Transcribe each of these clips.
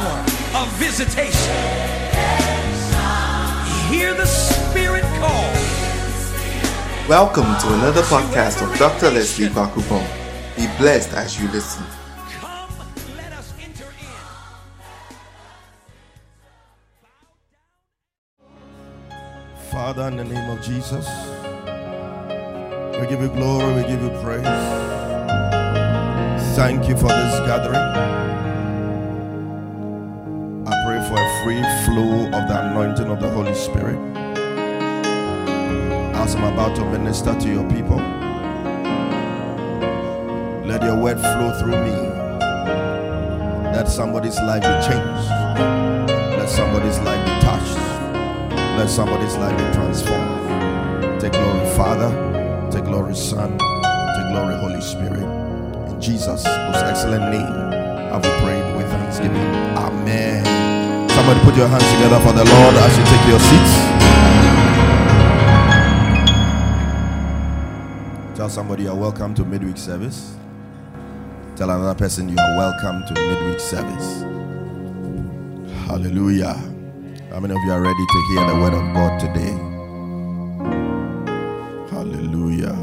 hour of visitation. Hear the Spirit call. Welcome to another podcast of Dr. Leslie Bakupon. Be blessed as you listen. Come, let us enter in. Father, in the name of Jesus, we give you glory, we give you praise. Thank you for this gathering. Free flow of the anointing of the Holy Spirit. As I'm about to minister to your people, let your word flow through me. Let somebody's life be changed. Let somebody's life be touched. Let somebody's life be transformed. Take glory, Father. Take glory, Son. Take glory, Holy Spirit. In Jesus' most excellent name, I we prayed with thanksgiving. Amen. Somebody put your hands together for the Lord as you take your seats. Tell somebody you're welcome to midweek service. Tell another person you are welcome to midweek service. Hallelujah. How many of you are ready to hear the word of God today? Hallelujah.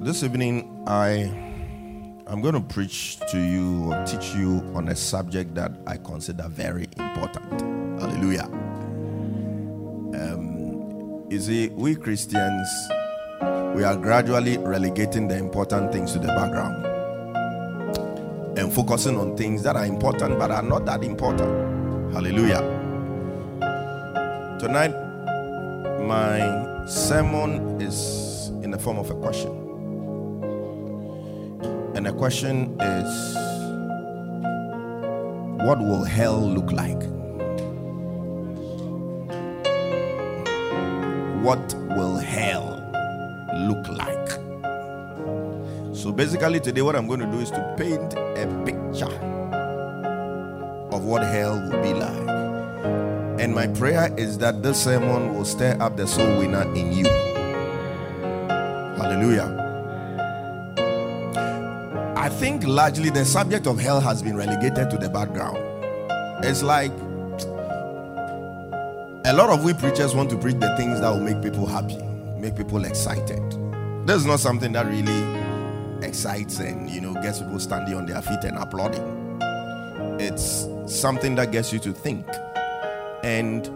This evening, I I'm going to preach to you or teach you on a subject that I consider very important. Hallelujah. Um, you see, we Christians, we are gradually relegating the important things to the background and focusing on things that are important but are not that important. Hallelujah. Tonight, my sermon is in the form of a question. And the question is What will hell look like? What will hell look like? So basically, today, what I'm going to do is to paint a picture of what hell will be like. And my prayer is that this sermon will stir up the soul winner in you. Hallelujah. Think largely the subject of hell has been relegated to the background. It's like a lot of we preachers want to preach the things that will make people happy, make people excited. This is not something that really excites and you know gets people standing on their feet and applauding. It's something that gets you to think. And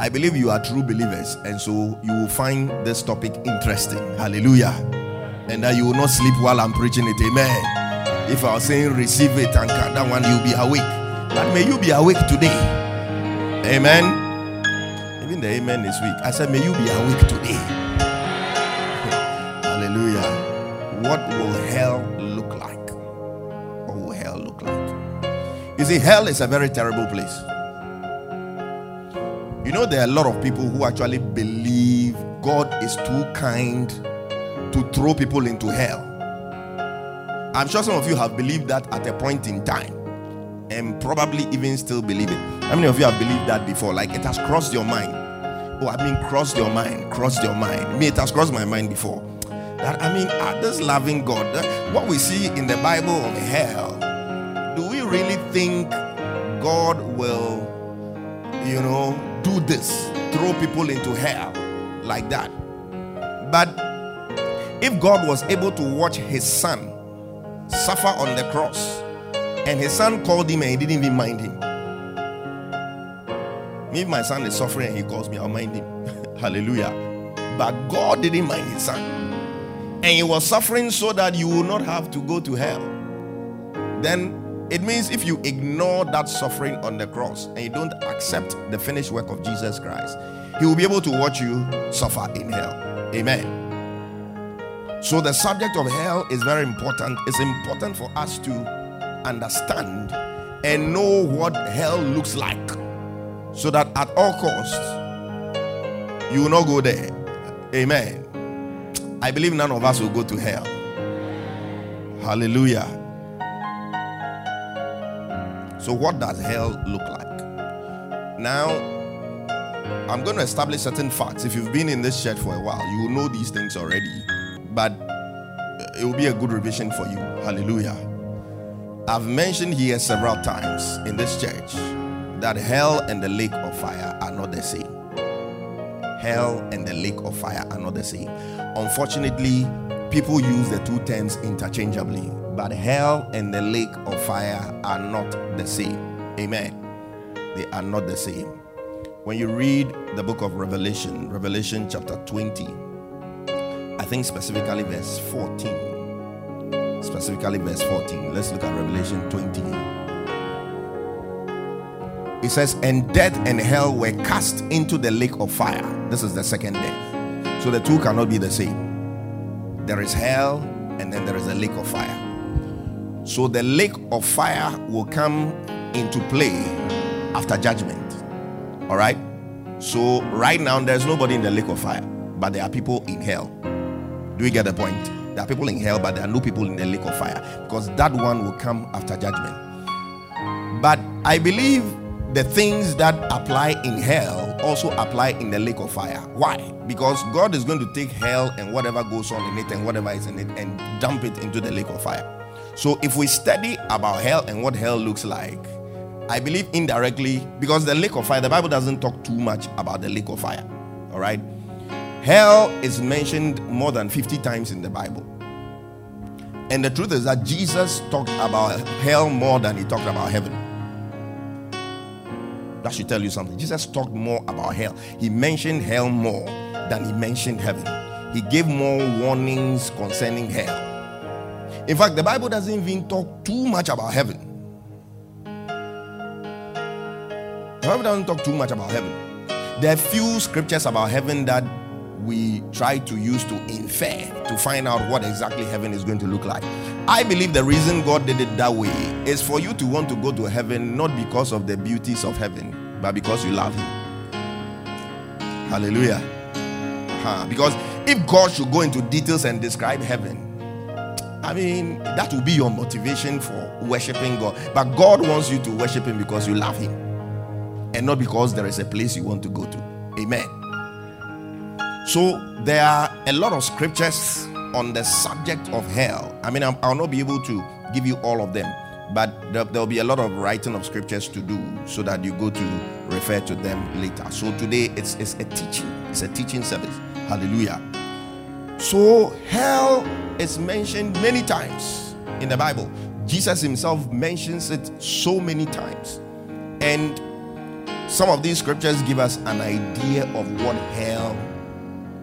I believe you are true believers, and so you will find this topic interesting. Hallelujah. And that you will not sleep while I'm preaching it. Amen. If I was saying receive it and count that one, you'll be awake. But may you be awake today. Amen. Even the amen is weak. I said, may you be awake today. Hallelujah. What will hell look like? What will hell look like? You see, hell is a very terrible place. You know, there are a lot of people who actually believe God is too kind to throw people into hell. I'm sure some of you have believed that at a point in time and probably even still believe it. How many of you have believed that before? Like it has crossed your mind. Oh, I mean, crossed your mind, crossed your mind. Me, it has crossed my mind before. That I mean, this loving God, eh? what we see in the Bible of hell, do we really think God will, you know, do this, throw people into hell like that? But if God was able to watch his son suffer on the cross, and his son called him and he didn't even mind him. If my son is suffering and he calls me, I'll mind him. Hallelujah. But God didn't mind his son. And he was suffering so that you will not have to go to hell. Then it means if you ignore that suffering on the cross and you don't accept the finished work of Jesus Christ, he will be able to watch you suffer in hell. Amen. So the subject of hell is very important. It's important for us to understand and know what hell looks like so that at all costs you will not go there. Amen. I believe none of us will go to hell. Hallelujah. So, what does hell look like? Now, I'm going to establish certain facts. If you've been in this church for a while, you will know these things already. But uh, it will be a good revision for you. Hallelujah. I've mentioned here several times in this church that hell and the lake of fire are not the same. Hell and the lake of fire are not the same. Unfortunately, people use the two terms interchangeably, but hell and the lake of fire are not the same. Amen. They are not the same. When you read the book of Revelation, Revelation chapter 20, I think specifically verse 14. Specifically verse 14. Let's look at Revelation 20. It says, And death and hell were cast into the lake of fire. This is the second death. So the two cannot be the same. There is hell, and then there is a lake of fire. So the lake of fire will come into play after judgment. All right. So right now there's nobody in the lake of fire, but there are people in hell. Do you get the point? There are people in hell, but there are no people in the lake of fire because that one will come after judgment. But I believe the things that apply in hell also apply in the lake of fire. Why? Because God is going to take hell and whatever goes on in it and whatever is in it and dump it into the lake of fire. So if we study about hell and what hell looks like, I believe indirectly because the lake of fire, the Bible doesn't talk too much about the lake of fire. All right. Hell is mentioned more than 50 times in the Bible. And the truth is that Jesus talked about hell more than he talked about heaven. That should tell you something. Jesus talked more about hell. He mentioned hell more than he mentioned heaven. He gave more warnings concerning hell. In fact, the Bible doesn't even talk too much about heaven. The Bible doesn't talk too much about heaven. There are few scriptures about heaven that we try to use to infer to find out what exactly heaven is going to look like. I believe the reason God did it that way is for you to want to go to heaven not because of the beauties of heaven, but because you love Him. Hallelujah. Huh. Because if God should go into details and describe heaven, I mean, that will be your motivation for worshiping God. But God wants you to worship Him because you love Him and not because there is a place you want to go to. Amen. So there are a lot of scriptures on the subject of hell. I mean, I'll not be able to give you all of them, but there'll be a lot of writing of scriptures to do so that you go to refer to them later. So today it's, it's a teaching, it's a teaching service. Hallelujah. So hell is mentioned many times in the Bible. Jesus himself mentions it so many times. And some of these scriptures give us an idea of what hell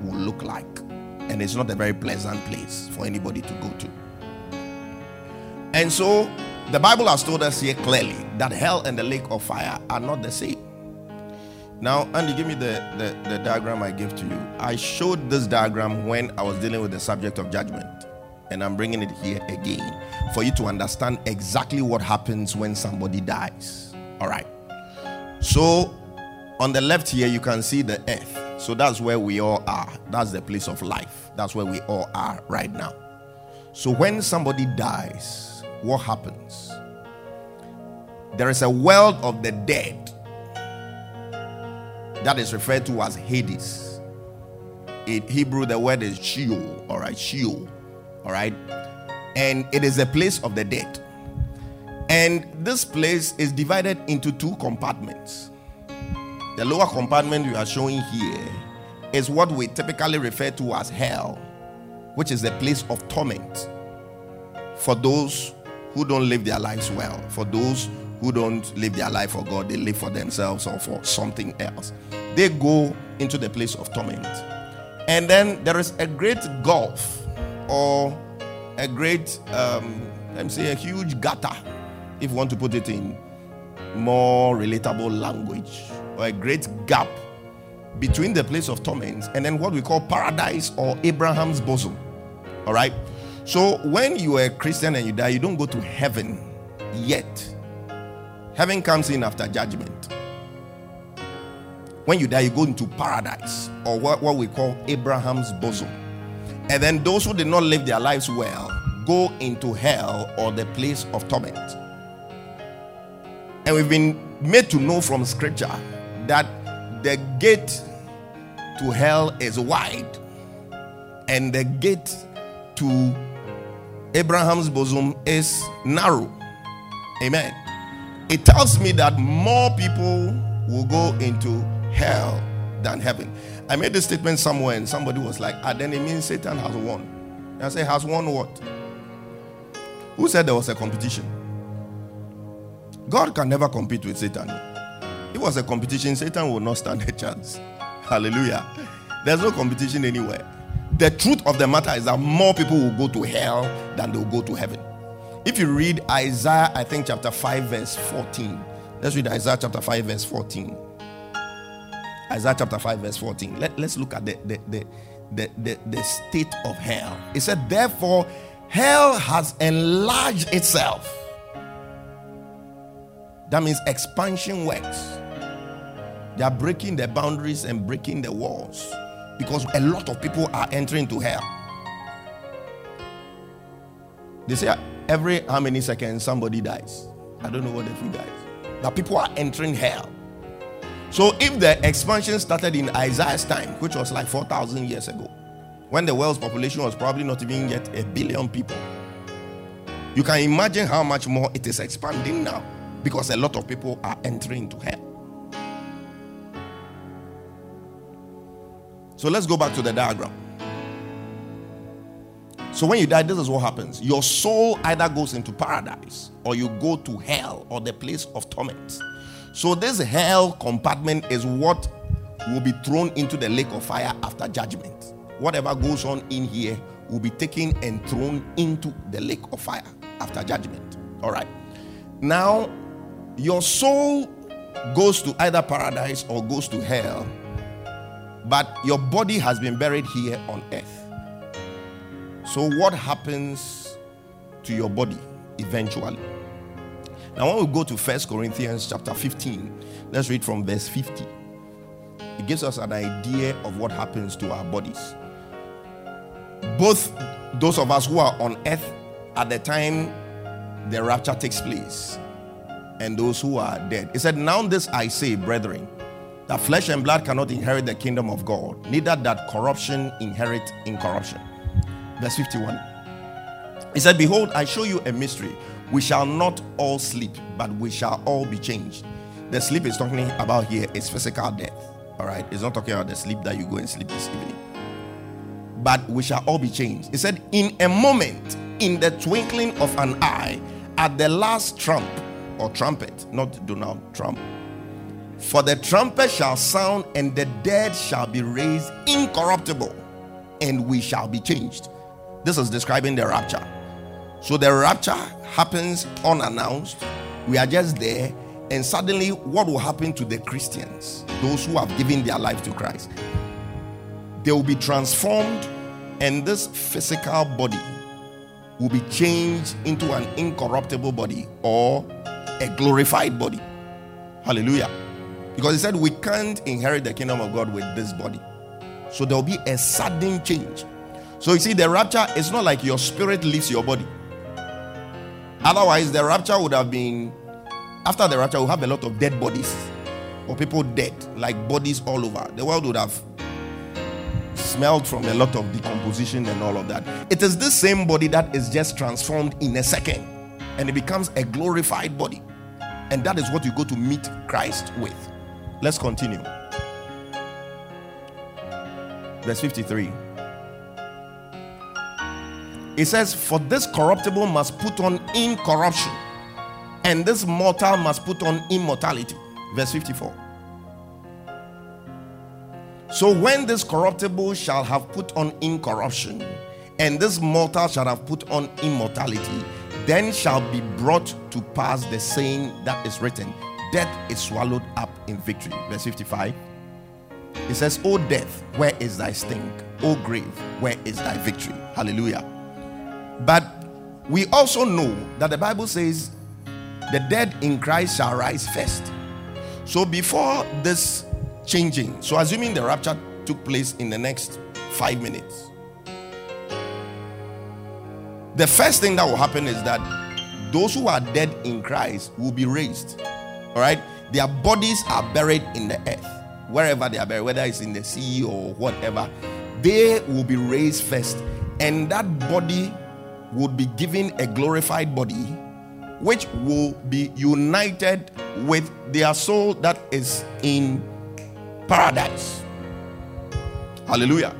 will look like. And it's not a very pleasant place for anybody to go to. And so the Bible has told us here clearly that hell and the lake of fire are not the same. Now, Andy, give me the, the, the, diagram I gave to you. I showed this diagram when I was dealing with the subject of judgment. And I'm bringing it here again for you to understand exactly what happens when somebody dies. All right. So, on the left here, you can see the earth. So that's where we all are. That's the place of life. That's where we all are right now. So when somebody dies, what happens? There is a world of the dead that is referred to as Hades. In Hebrew, the word is Sheol. All right, Sheol. All right. And it is a place of the dead. And this place is divided into two compartments. The lower compartment we are showing here is what we typically refer to as hell, which is a place of torment for those who don't live their lives well, for those who don't live their life for God, they live for themselves or for something else. They go into the place of torment. And then there is a great gulf or a great, um, let me say, a huge gutter, if you want to put it in more relatable language, or a great gap between the place of torment and then what we call paradise or Abraham's bosom. All right. So when you are a Christian and you die, you don't go to heaven yet. Heaven comes in after judgment. When you die, you go into paradise or what, what we call Abraham's bosom. And then those who did not live their lives well go into hell or the place of torment. And we've been made to know from scripture that the gate to hell is wide and the gate to Abraham's bosom is narrow. Amen. It tells me that more people will go into hell than heaven. I made this statement somewhere and somebody was like, ah, then it means Satan has won. And I say, has won what? Who said there was a competition? God can never compete with Satan. It was a competition, Satan will not stand a chance. Hallelujah. There's no competition anywhere. The truth of the matter is that more people will go to hell than they will go to heaven. If you read Isaiah, I think chapter 5, verse 14. Let's read Isaiah chapter 5, verse 14. Isaiah chapter 5, verse 14. Let, let's look at the, the, the, the, the, the state of hell. It said, Therefore, hell has enlarged itself. That means expansion works. They are breaking the boundaries and breaking the walls because a lot of people are entering to hell. They say every how many seconds somebody dies. I don't know what the figure is. That people are entering hell. So if the expansion started in Isaiah's time, which was like 4,000 years ago, when the world's population was probably not even yet a billion people, you can imagine how much more it is expanding now because a lot of people are entering to hell. So let's go back to the diagram. So when you die, this is what happens. Your soul either goes into paradise or you go to hell or the place of torment. So this hell compartment is what will be thrown into the lake of fire after judgment. Whatever goes on in here will be taken and thrown into the lake of fire after judgment. All right. Now, your soul goes to either paradise or goes to hell but your body has been buried here on earth. So, what happens to your body eventually? Now, when we go to First Corinthians chapter 15, let's read from verse 50. It gives us an idea of what happens to our bodies. Both those of us who are on earth at the time the rapture takes place and those who are dead. It said, Now this I say, brethren that flesh and blood cannot inherit the kingdom of God, neither that corruption inherit incorruption. Verse 51. He said, Behold, I show you a mystery. We shall not all sleep, but we shall all be changed. The sleep is talking about here is physical death. All right, it's not talking about the sleep that you go and sleep this evening. But we shall all be changed. He said, In a moment, in the twinkling of an eye, at the last trump or trumpet, not Donald Trump for the trumpet shall sound, and the dead shall be raised incorruptible, and we shall be changed. This is describing the rapture. So the rapture happens unannounced. We are just there, and suddenly, what will happen to the Christians, those who have given their life to Christ? They will be transformed, and this physical body will be changed into an incorruptible body or a glorified body. Hallelujah. Because he said we can't inherit the kingdom of God with this body. So there will be a sudden change. So you see, the rapture is not like your spirit leaves your body. Otherwise, the rapture would have been after the rapture, we'll have a lot of dead bodies or people dead, like bodies all over. The world would have smelled from a lot of decomposition and all of that. It is this same body that is just transformed in a second and it becomes a glorified body. And that is what you go to meet Christ with. Let's continue. Verse 53. It says, For this corruptible must put on incorruption, and this mortal must put on immortality. Verse 54. So when this corruptible shall have put on incorruption, and this mortal shall have put on immortality, then shall be brought to pass the saying that is written death is swallowed up in victory. Verse 55. It says, O death, where is thy sting? O grave, where is thy victory? Hallelujah. But we also know that the Bible says, the dead in Christ shall rise first. So before this changing, so assuming the rapture took place in the next five minutes, the first thing that will happen is that those who are dead in Christ will be raised all right, their bodies are buried in the earth, wherever they are buried, whether it's in the sea or whatever. They will be raised first, and that body would be given a glorified body which will be united with their soul that is in paradise. Hallelujah.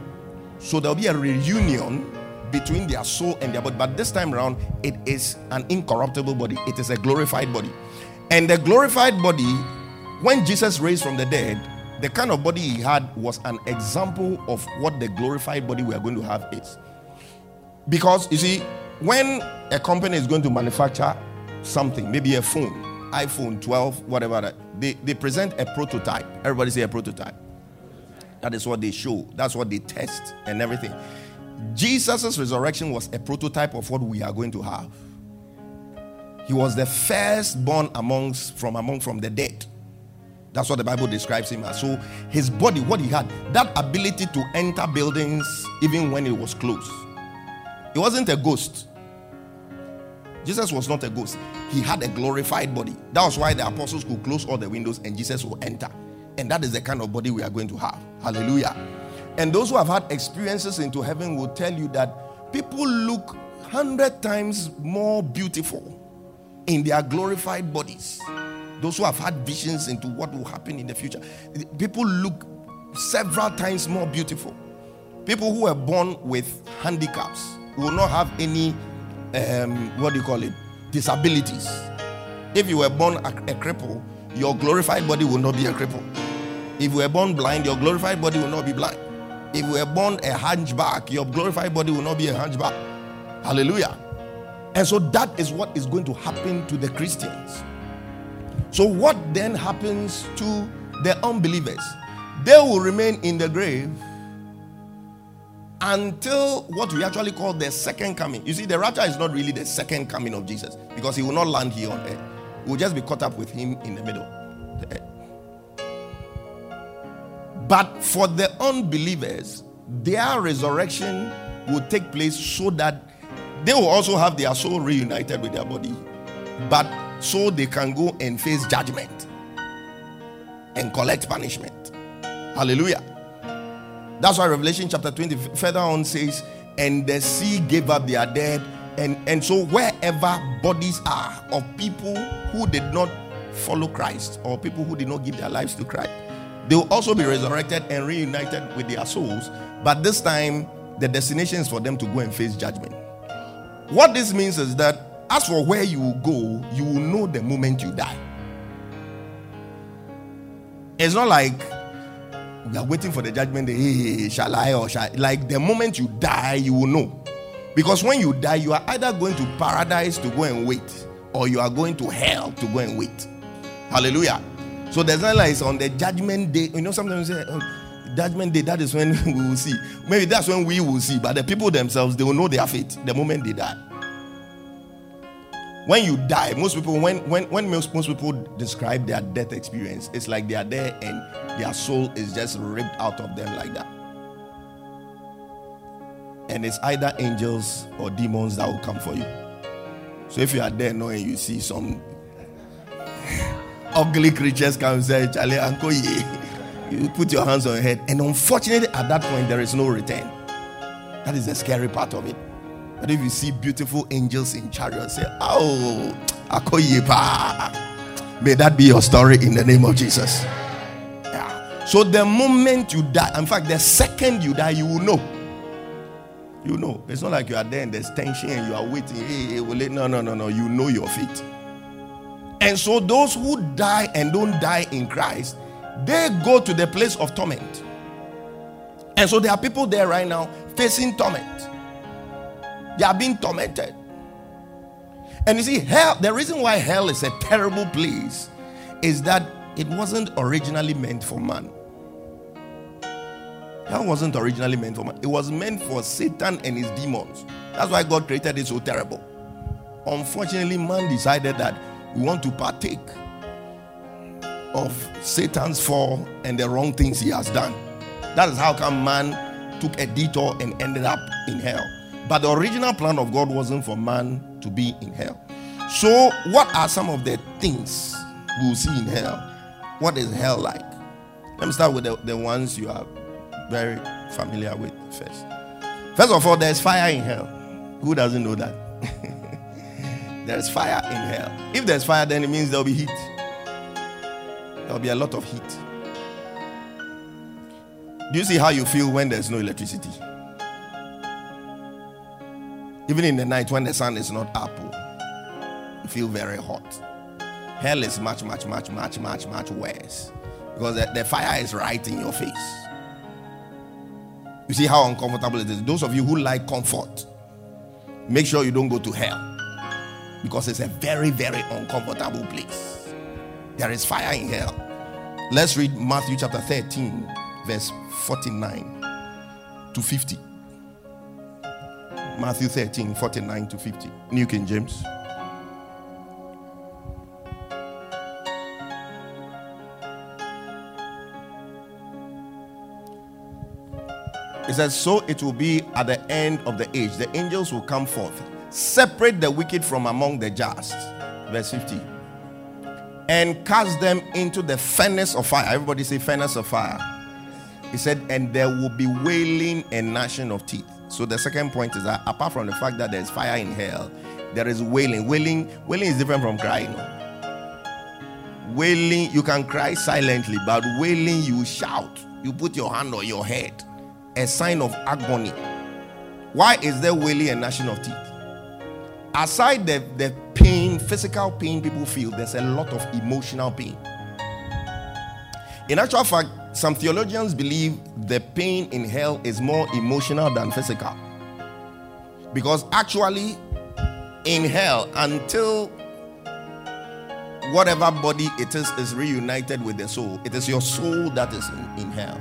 So there'll be a reunion between their soul and their body. But this time around, it is an incorruptible body, it is a glorified body. And the glorified body, when Jesus raised from the dead, the kind of body he had was an example of what the glorified body we are going to have is. Because you see, when a company is going to manufacture something, maybe a phone, iPhone 12, whatever, that, they, they present a prototype. Everybody say a prototype. That is what they show, that's what they test and everything. Jesus' resurrection was a prototype of what we are going to have. He was the firstborn amongst from among from the dead. That's what the Bible describes him as. So his body, what he had, that ability to enter buildings even when it was closed. It wasn't a ghost. Jesus was not a ghost. He had a glorified body. That was why the apostles could close all the windows and Jesus will enter. And that is the kind of body we are going to have. Hallelujah. And those who have had experiences into heaven will tell you that people look hundred times more beautiful in their glorified bodies. Those who have had visions into what will happen in the future, people look several times more beautiful. People who are born with handicaps will not have any, um, what do you call it, disabilities. If you were born a, a cripple, your glorified body will not be a cripple. If you were born blind, your glorified body will not be blind. If you were born a hunchback, your glorified body will not be a hunchback. Hallelujah. And so that is what is going to happen to the Christians. So, what then happens to the unbelievers? They will remain in the grave until what we actually call the second coming. You see, the rapture is not really the second coming of Jesus because he will not land here on earth, we will just be caught up with him in the middle. But for the unbelievers, their resurrection will take place so that they will also have their soul reunited with their body, but so they can go and face judgment and collect punishment. Hallelujah. That's why Revelation chapter 20 further on says, And the sea gave up their dead. And, and so, wherever bodies are of people who did not follow Christ or people who did not give their lives to Christ, they will also be resurrected and reunited with their souls. But this time, the destination is for them to go and face judgment. What this means is that as for where you will go, you will know the moment you die. It's not like we are waiting for the judgment day. Hey, shall I or shall I? like the moment you die, you will know. Because when you die, you are either going to paradise to go and wait, or you are going to hell to go and wait. Hallelujah. So there's not like on the judgment day. You know, sometimes you say, oh, judgment day, that is when we will see. Maybe that's when we will see. But the people themselves, they will know their fate the moment they die. When you die, most people, when when when most, most people describe their death experience, it's like they are there and their soul is just ripped out of them like that. And it's either angels or demons that will come for you. So if you are there knowing you see some ugly creatures come and say, Charlie, Uncle, you put your hands on your head. And unfortunately, at that point, there is no return. That is the scary part of it. But if you see beautiful angels in chariots, say, Oh, Akoyepa. May that be your story in the name of Jesus. Yeah. So the moment you die, in fact, the second you die, you will know. You know. It's not like you are there and there's tension and you are waiting. Hey, hey? No, no, no, no. You know your fate. And so those who die and don't die in Christ, they go to the place of torment. And so there are people there right now facing torment. They are being tormented. And you see, hell, the reason why hell is a terrible place is that it wasn't originally meant for man. Hell wasn't originally meant for man, it was meant for Satan and his demons. That's why God created it so terrible. Unfortunately, man decided that we want to partake of Satan's fall and the wrong things he has done. That is how come man took a detour and ended up in hell. But the original plan of God wasn't for man to be in hell. So, what are some of the things we will see in hell? What is hell like? Let me start with the, the ones you are very familiar with first. First of all, there's fire in hell. Who doesn't know that? There's fire in hell. If there's fire, then it means there'll be heat. There'll be a lot of heat. Do you see how you feel when there's no electricity? Even in the night when the sun is not up, oh, you feel very hot. Hell is much, much, much, much, much, much worse because the, the fire is right in your face. You see how uncomfortable it is. Those of you who like comfort, make sure you don't go to hell because it's a very, very uncomfortable place. There is fire in hell. Let's read Matthew chapter 13, verse 49 to 50. Matthew 13, 49 to 50. New King James. It says, So it will be at the end of the age. The angels will come forth, separate the wicked from among the just. Verse 50. And cast them into the furnace of fire. Everybody say, furnace of fire. He said, and there will be wailing and gnashing of teeth. So the second point is that apart from the fact that there's fire in hell, there is wailing. Wailing, wailing is different from crying. Wailing, you can cry silently, but wailing, you shout. You put your hand on your head, a sign of agony. Why is there wailing and gnashing of teeth? Aside the, the pain, physical pain people feel, there's a lot of emotional pain. In actual fact, some theologians believe the pain in hell is more emotional than physical. Because actually, in hell, until whatever body it is is reunited with the soul, it is your soul that is in, in hell.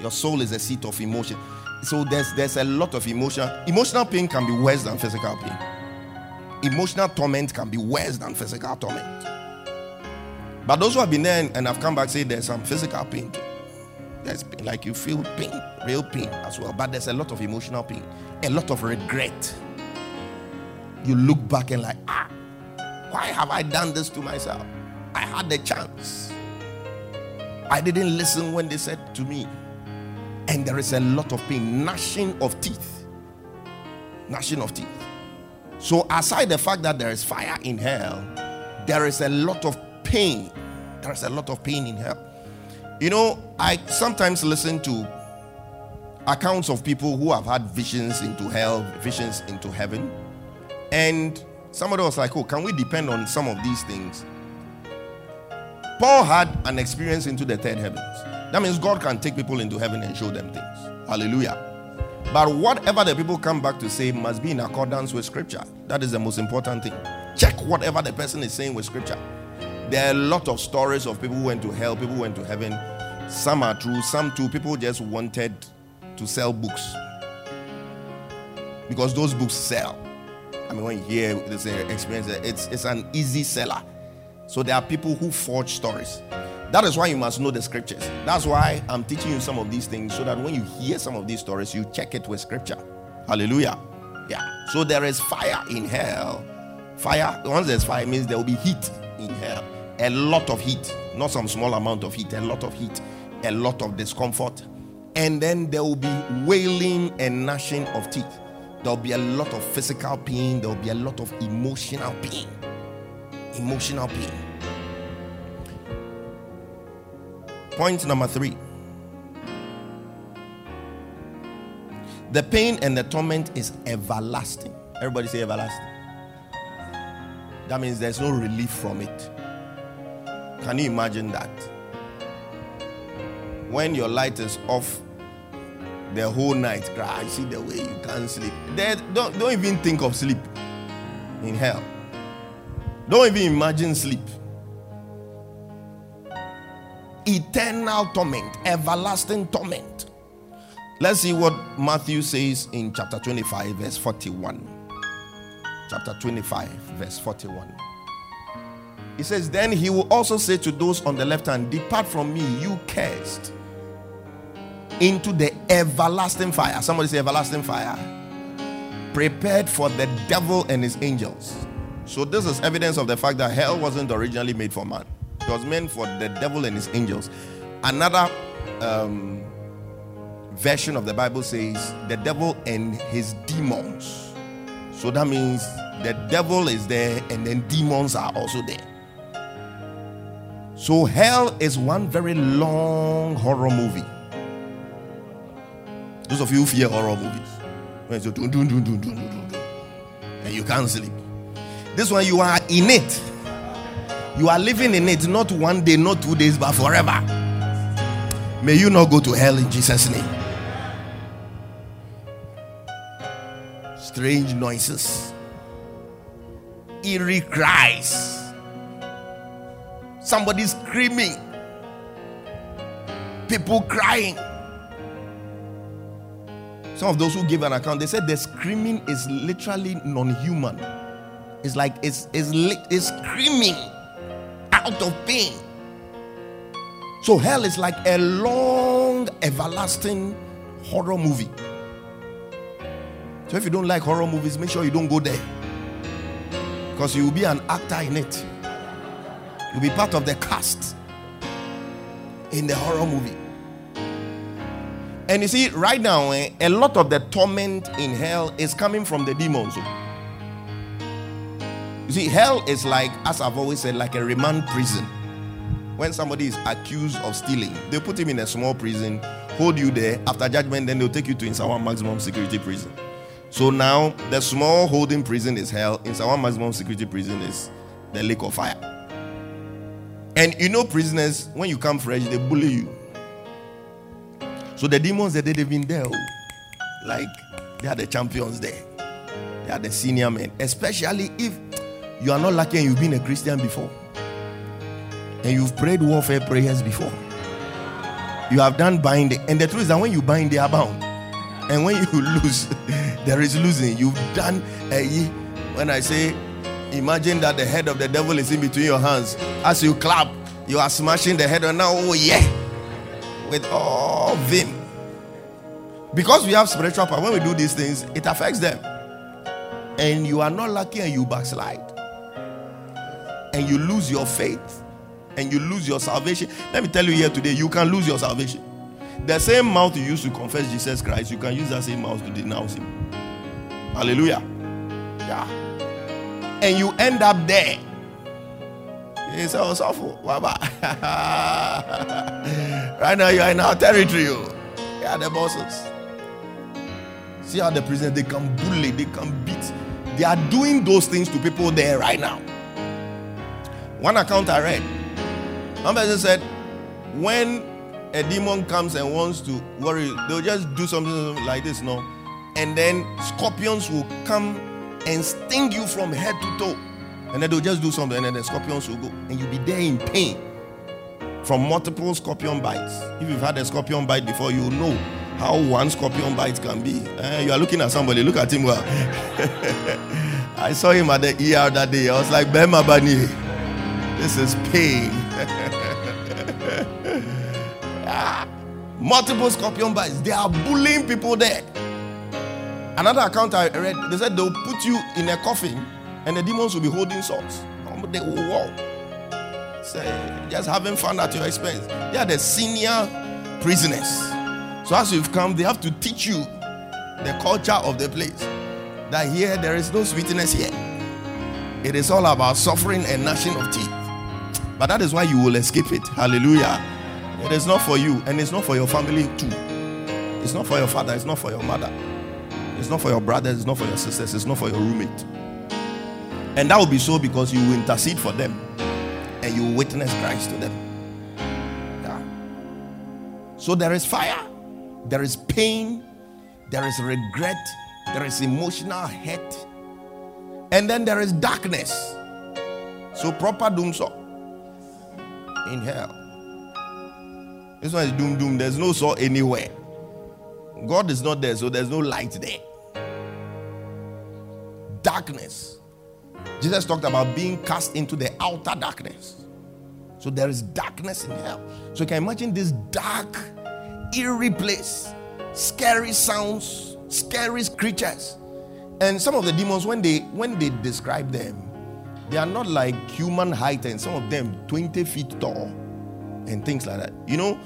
Your soul is a seat of emotion. So there's there's a lot of emotion. Emotional pain can be worse than physical pain. Emotional torment can be worse than physical torment. But those who have been there and have come back say there's some physical pain too. There's pain, like you feel pain, real pain as well. But there's a lot of emotional pain, a lot of regret. You look back and like, ah, why have I done this to myself? I had the chance. I didn't listen when they said to me. And there is a lot of pain, gnashing of teeth. Gnashing of teeth. So, aside the fact that there is fire in hell, there is a lot of pain. There's a lot of pain in hell. You know, I sometimes listen to accounts of people who have had visions into hell, visions into heaven. And somebody was like, Oh, can we depend on some of these things? Paul had an experience into the third heavens. That means God can take people into heaven and show them things. Hallelujah. But whatever the people come back to say must be in accordance with scripture. That is the most important thing. Check whatever the person is saying with scripture. There are a lot of stories of people who went to hell, people who went to heaven. Some are true, some too. People just wanted to sell books because those books sell. I mean, when you hear this experience, it's, it's an easy seller. So there are people who forge stories. That is why you must know the scriptures. That's why I'm teaching you some of these things so that when you hear some of these stories, you check it with scripture. Hallelujah. Yeah. So there is fire in hell. Fire, once there's fire, means there will be heat in hell a lot of heat, not some small amount of heat, a lot of heat, a lot of discomfort. And then there will be wailing and gnashing of teeth. There'll be a lot of physical pain, there'll be a lot of emotional pain. Emotional pain. Point number three the pain and the torment is everlasting. Everybody say everlasting. That means there's no relief from it. Can you imagine that? When your light is off the whole night, cry, I see the way you can't sleep. Don't, don't even think of sleep in hell. Don't even imagine sleep. Eternal torment, everlasting torment. Let's see what Matthew says in chapter 25, verse 41. Chapter 25, verse 41. He says, Then he will also say to those on the left hand, Depart from me, you cursed, into the everlasting fire. Somebody say, Everlasting fire. Prepared for the devil and his angels. So, this is evidence of the fact that hell wasn't originally made for man, it was meant for the devil and his angels. Another um, version of the Bible says, The devil and his demons. So, that means the devil is there, and then demons are also there. So, hell is one very long horror movie. Those of you who fear horror movies, when dun, and you can't sleep. This one, you are in it. You are living in it, not one day, not two days, but forever. May you not go to hell in Jesus' name. Strange noises, eerie cries, somebody screaming, people crying. Some of those who give an account, they said the screaming is literally non-human. It's like it's it's, it's screaming out of pain. So hell is like a long, everlasting horror movie. So if you don't like horror movies, make sure you don't go there. Because you will be an actor in it. You'll be part of the cast in the horror movie. And you see, right now, eh, a lot of the torment in hell is coming from the demons. You see, hell is like, as I've always said, like a remand prison. When somebody is accused of stealing, they put him in a small prison, hold you there. After judgment, then they'll take you to Nsawam maximum security prison. So now the small holding prison is hell. Nsawam maximum security prison is the lake of fire. And you know, prisoners, when you come fresh, they bully you. So the demons that they've been there, oh, like they are the champions there. They are the senior men. Especially if you are not lucky and you've been a Christian before. And you've prayed warfare prayers before. You have done binding. And the truth is that when you bind, they are bound. And when you lose, there is losing. You've done eh, a when I say imagine that the head of the devil is in between your hands. As you clap, you are smashing the head and now, oh yeah with all vim. Because we have spiritual power, when we do these things, it affects them. And you are not lucky and you backslide. And you lose your faith. And you lose your salvation. Let me tell you here today, you can lose your salvation. The same mouth you use to confess Jesus Christ, you can use that same mouth to denounce him. Hallelujah. Yeah. And you end up there it's so awful. right now you are in our territory. Oh. You are the bosses. See how the prisoners they can bully, they can beat. They are doing those things to people there right now. One account I read, one person said, when a demon comes and wants to worry, they'll just do something like this, no? And then scorpions will come and sting you from head to toe. And then they'll just do something, and then the scorpions will go, and you'll be there in pain from multiple scorpion bites. If you've had a scorpion bite before, you'll know how one scorpion bite can be. Uh, you are looking at somebody, look at him well. I saw him at the ER that day. I was like, Bema Bani, this is pain. ah, multiple scorpion bites. They are bullying people there. Another account I read, they said they'll put you in a coffin and the demons will be holding swords. They will walk. Say, just having fun at your expense. They are the senior prisoners. So as you've come, they have to teach you the culture of the place. That here there is no sweetness here. It is all about suffering and gnashing of teeth. But that is why you will escape it. Hallelujah. It is not for you, and it's not for your family too. It's not for your father, it's not for your mother. It's not for your brothers, it's not for your sisters, it's not for your roommate. And that will be so because you will intercede for them and you will witness Christ to them. Yeah. So there is fire, there is pain, there is regret, there is emotional hurt, and then there is darkness. So proper doom so in hell. This one is doom doom. There's no saw anywhere. God is not there, so there's no light there. Darkness. Jesus talked about being cast into the outer darkness. So there is darkness in hell. So you can imagine this dark, eerie place, scary sounds, scary creatures. And some of the demons, when they when they describe them, they are not like human height, and some of them 20 feet tall and things like that. You know,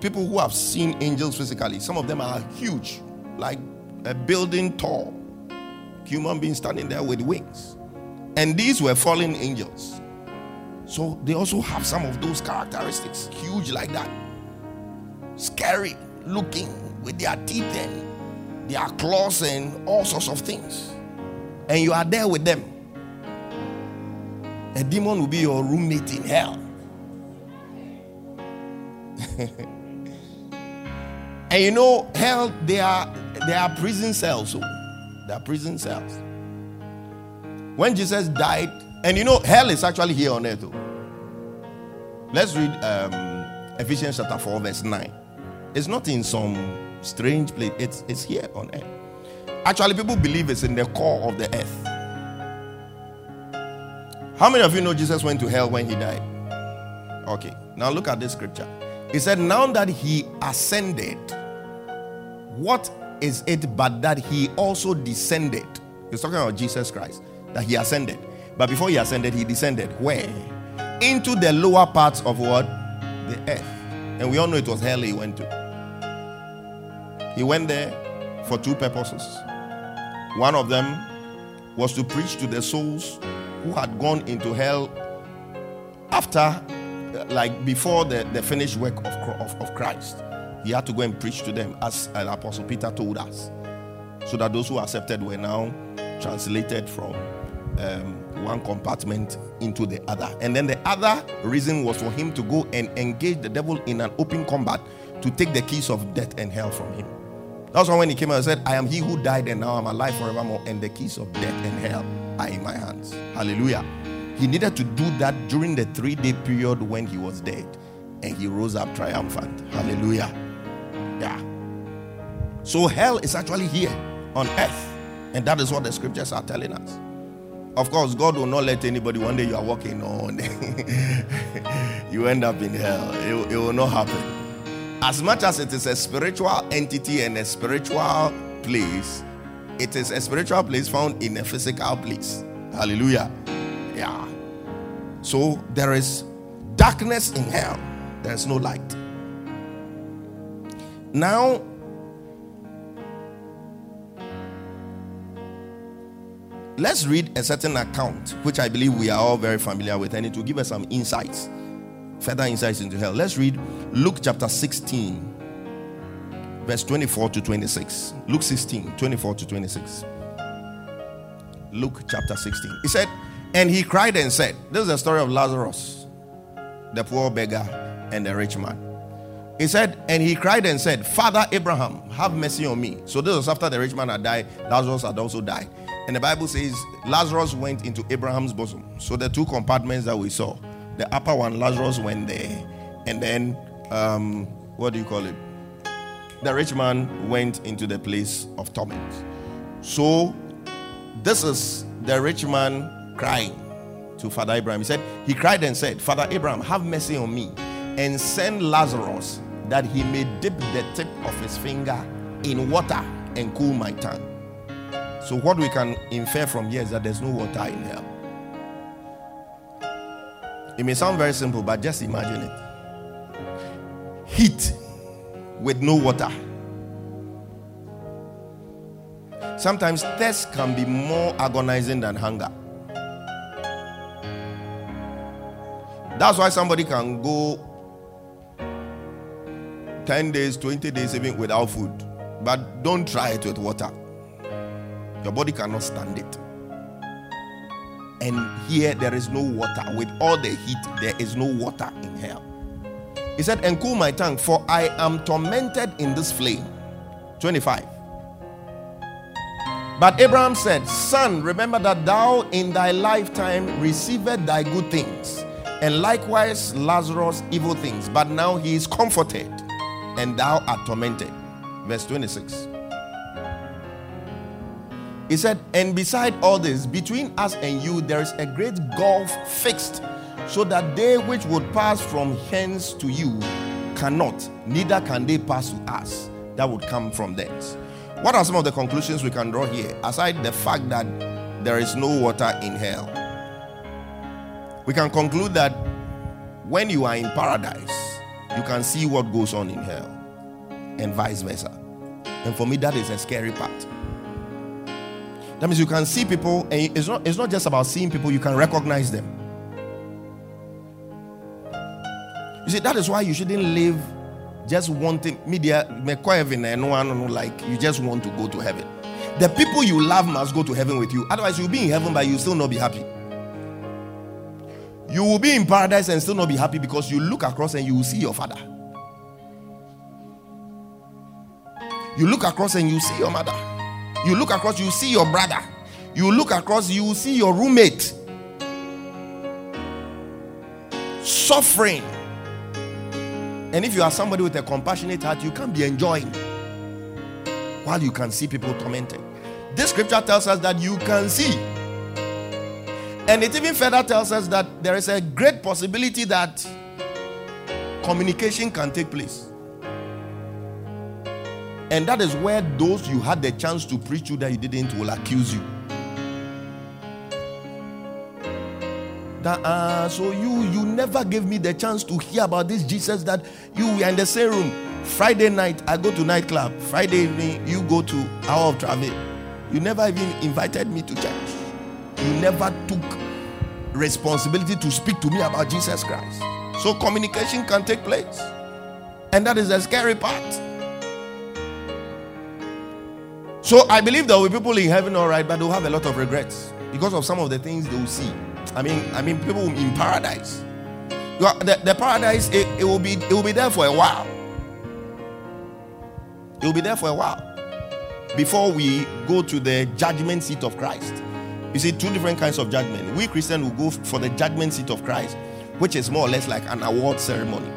people who have seen angels physically, some of them are huge, like a building tall human beings standing there with wings. And these were fallen angels. So they also have some of those characteristics, huge like that, scary looking with their teeth and their claws and all sorts of things. And you are there with them. A demon will be your roommate in hell. and you know, hell, they are they are prison cells. So they are prison cells. When Jesus died, and you know, hell is actually here on earth. Though. Let's read um, Ephesians chapter 4, verse 9. It's not in some strange place, it's, it's here on earth. Actually, people believe it's in the core of the earth. How many of you know Jesus went to hell when he died? Okay, now look at this scripture. He said, Now that he ascended, what is it but that he also descended? He's talking about Jesus Christ, that he ascended. But before he ascended, he descended. Where? Into the lower parts of what? The earth. And we all know it was hell he went to. He went there for two purposes. One of them was to preach to the souls who had gone into hell after, like before the, the finished work of, of, of Christ. He had to go and preach to them, as Apostle Peter told us, so that those who accepted were now translated from um, one compartment into the other. And then the other reason was for him to go and engage the devil in an open combat to take the keys of death and hell from him. That's why when he came out and said, I am he who died and now I'm alive forevermore, and the keys of death and hell are in my hands. Hallelujah. He needed to do that during the three day period when he was dead, and he rose up triumphant. Hallelujah. Yeah. So hell is actually here on earth, and that is what the scriptures are telling us. Of course, God will not let anybody one day you are walking on, you end up in hell. It, it will not happen. As much as it is a spiritual entity and a spiritual place, it is a spiritual place found in a physical place. Hallelujah. Yeah. So there is darkness in hell, there is no light. Now, let's read a certain account, which I believe we are all very familiar with, and it will give us some insights, further insights into hell. Let's read Luke chapter 16, verse 24 to 26. Luke 16, 24 to 26. Luke chapter 16. He said, And he cried and said, This is the story of Lazarus, the poor beggar, and the rich man. He said, and he cried and said, Father Abraham, have mercy on me. So this was after the rich man had died, Lazarus had also died. And the Bible says Lazarus went into Abraham's bosom. So the two compartments that we saw, the upper one, Lazarus went there, and then um, what do you call it? The rich man went into the place of torment. So this is the rich man crying to Father Abraham. He said, He cried and said, Father Abraham, have mercy on me and send Lazarus that he may dip the tip of his finger in water and cool my tongue. So, what we can infer from here is that there's no water in hell. It may sound very simple, but just imagine it heat with no water. Sometimes thirst can be more agonizing than hunger. That's why somebody can go 10 days, 20 days, even without food. But don't try it with water. Your body cannot stand it. And here there is no water. With all the heat, there is no water in hell. He said, And cool my tongue, for I am tormented in this flame. 25. But Abraham said, Son, remember that thou in thy lifetime received thy good things, and likewise Lazarus evil things. But now he is comforted, and thou art tormented. Verse 26. He said, And beside all this, between us and you, there is a great gulf fixed, so that they which would pass from hence to you cannot, neither can they pass to us that would come from thence. What are some of the conclusions we can draw here, aside the fact that there is no water in hell? We can conclude that when you are in paradise, you can see what goes on in hell, and vice versa. And for me, that is a scary part. That means you can see people, and it's not, it's not just about seeing people, you can recognize them. You see, that is why you shouldn't live just wanting media heaven and no one like you just want to go to heaven. The people you love must go to heaven with you. Otherwise, you'll be in heaven, but you'll still not be happy. You will be in paradise and still not be happy because you look across and you will see your father. You look across and you see your mother. You look across, you see your brother. You look across, you see your roommate suffering. And if you are somebody with a compassionate heart, you can't be enjoying while you can see people tormented. This scripture tells us that you can see. And it even further tells us that there is a great possibility that communication can take place. And that is where those you had the chance to preach to that you didn't will accuse you. That uh, so you you never gave me the chance to hear about this Jesus that you were in the same room. Friday night I go to nightclub. Friday evening you go to hour of travel. You never even invited me to church. You never took responsibility to speak to me about Jesus Christ. So communication can take place. And that is the scary part. So I believe there will be people in heaven, all right, but they'll have a lot of regrets because of some of the things they'll see. I mean, I mean, people in paradise. The, the paradise, it, it will be it will be there for a while. It will be there for a while before we go to the judgment seat of Christ. You see, two different kinds of judgment. We Christians will go for the judgment seat of Christ, which is more or less like an award ceremony.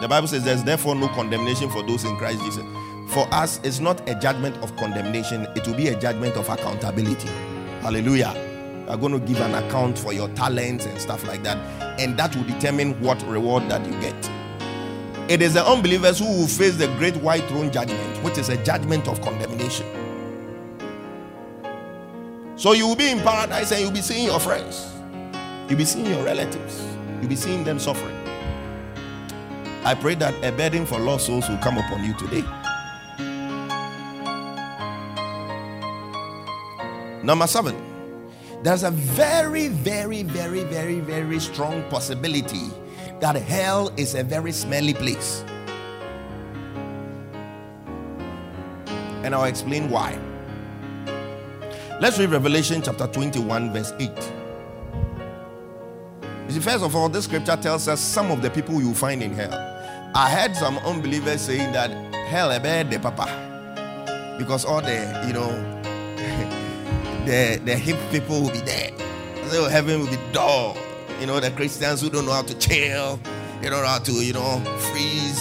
The Bible says there's therefore no condemnation for those in Christ Jesus. For us, it's not a judgment of condemnation, it will be a judgment of accountability. Hallelujah. Are going to give an account for your talents and stuff like that, and that will determine what reward that you get. It is the unbelievers who will face the great white throne judgment, which is a judgment of condemnation. So you will be in paradise and you'll be seeing your friends, you'll be seeing your relatives, you'll be seeing them suffering. I pray that a burden for lost souls will come upon you today. Number seven, there's a very, very, very, very, very strong possibility that hell is a very smelly place. And I'll explain why. Let's read Revelation chapter 21, verse 8. You see, first of all, this scripture tells us some of the people you find in hell. I heard some unbelievers saying that hell a bad the papa because all the you know the, the hip people will be there. So heaven will be dull. You know, the Christians who don't know how to chill, they don't know how to, you know, freeze.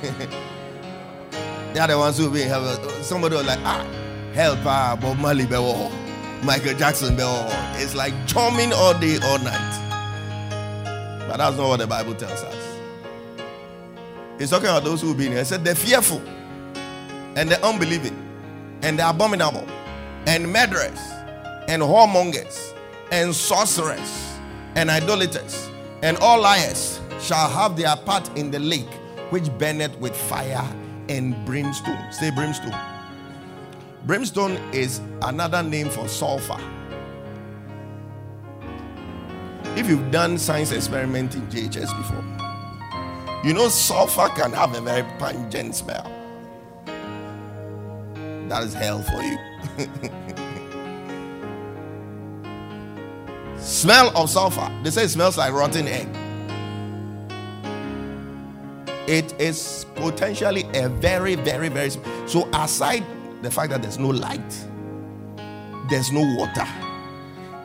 they are the ones who will be in heaven. Somebody was like, ah, help, ah, Bob Marley, Bewo, Michael Jackson, Bewo. It's like charming all day, all night. But that's not what the Bible tells us. It's talking about those who will be in here. It said they're fearful and they're unbelieving and they're abominable and murderers and whoremongers and sorcerers and idolaters and all liars shall have their part in the lake which burneth with fire and brimstone. Say brimstone. Brimstone is another name for sulfur. If you've done science experiment in JHS before, you know sulfur can have a very pungent smell. That is hell for you. Smell of sulfur. They say it smells like rotten egg. It is potentially a very, very, very. So, aside the fact that there's no light, there's no water,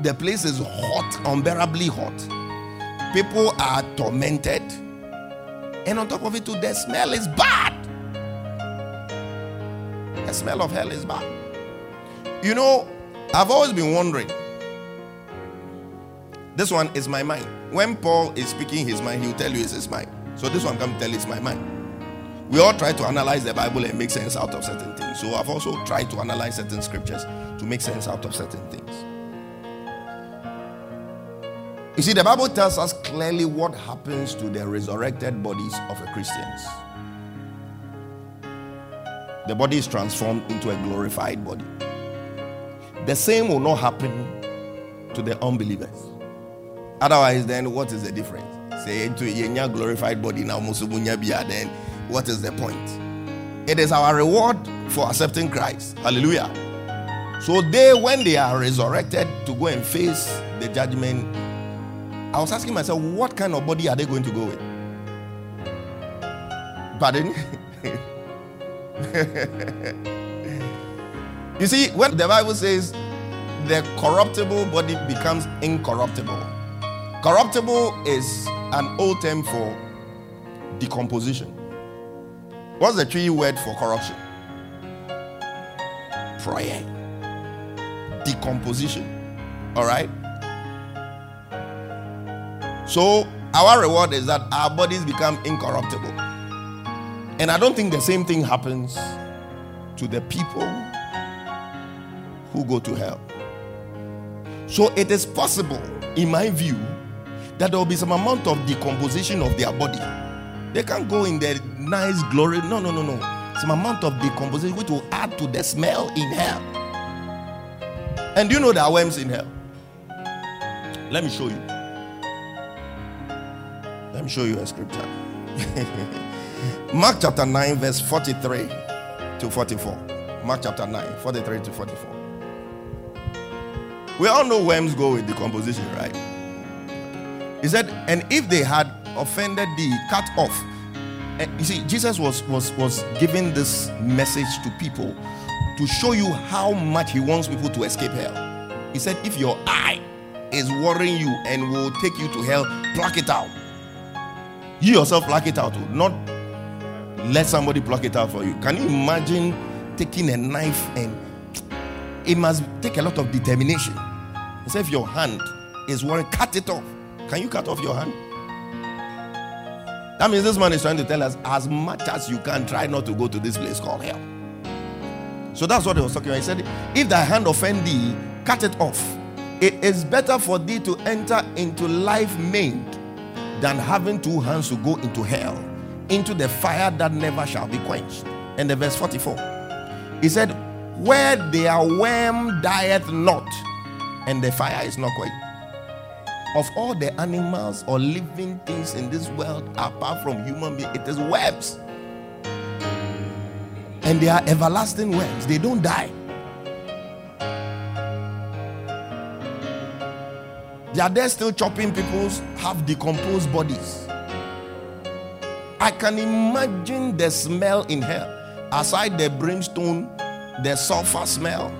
the place is hot, unbearably hot. People are tormented. And on top of it, too, the smell is bad. Smell of hell is bad. You know, I've always been wondering. This one is my mind. When Paul is speaking his mind, he'll tell you it's his mind. So this one come tell it's my mind. We all try to analyze the Bible and make sense out of certain things. So I've also tried to analyze certain scriptures to make sense out of certain things. You see, the Bible tells us clearly what happens to the resurrected bodies of the Christians. The body is transformed into a glorified body. the same will not happen to the unbelievers. Otherwise, then what is the difference? Say to a glorified body now, then what is the point? It is our reward for accepting Christ. Hallelujah. So they, when they are resurrected to go and face the judgment, I was asking myself, what kind of body are they going to go with? Pardon? you see, when the Bible says the corruptible body becomes incorruptible, corruptible is an old term for decomposition. What's the tree word for corruption? Prayer. Decomposition. All right? So, our reward is that our bodies become incorruptible. And I don't think the same thing happens to the people who go to hell. So, it is possible, in my view, that there will be some amount of decomposition of their body. They can't go in their nice glory. No, no, no, no. Some amount of decomposition which will add to the smell in hell. And do you know there are worms in hell? Let me show you. Let me show you a scripture. Mark chapter 9, verse 43 to 44. Mark chapter 9, 43 to 44. We all know worms go with decomposition, right? He said, and if they had offended thee, cut off. And you see, Jesus was was was giving this message to people to show you how much he wants people to escape hell. He said, if your eye is worrying you and will take you to hell, pluck it out. You yourself pluck it out, oh. not let somebody pluck it out for you. Can you imagine taking a knife and it must take a lot of determination. He said, if your hand is worrying, cut it off. Can you cut off your hand? That means this man is trying to tell us as much as you can, try not to go to this place called hell. So that's what he was talking about. He said, If thy hand offend thee, cut it off. It is better for thee to enter into life maimed than having two hands to go into hell, into the fire that never shall be quenched. And the verse 44. He said, Where their worm dieth not, and the fire is not quenched of all the animals or living things in this world apart from human beings it is worms and they are everlasting worms they don't die they are there still chopping people's half decomposed bodies i can imagine the smell in hell aside the brimstone the sulfur smell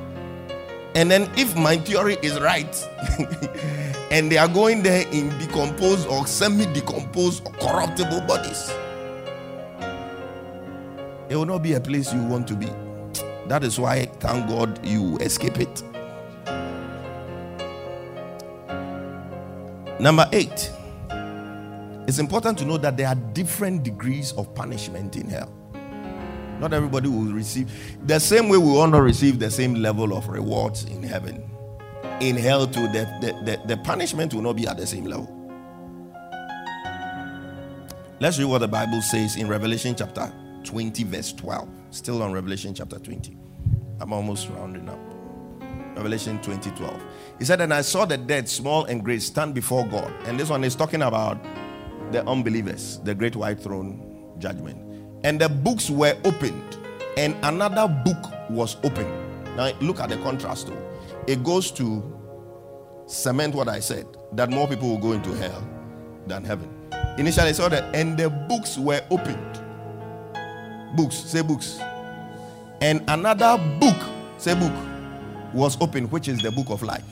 and then if my theory is right and they are going there in decomposed or semi decomposed or corruptible bodies. It will not be a place you want to be. That is why, thank God, you escape it. Number eight, it's important to know that there are different degrees of punishment in hell. Not everybody will receive the same way we will not receive the same level of rewards in heaven in hell too, the, the, the, the punishment will not be at the same level. Let's read what the Bible says in Revelation chapter 20, verse 12. Still on Revelation chapter 20. I'm almost rounding up. Revelation 20, 12. He said, And I saw the dead, small and great, stand before God. And this one is talking about the unbelievers, the great white throne judgment. And the books were opened, and another book was opened. Now look at the contrast though it goes to cement what I said that more people will go into hell than heaven. Initially, I saw that, and the books were opened. Books, say books. And another book, say book, was opened, which is the book of life.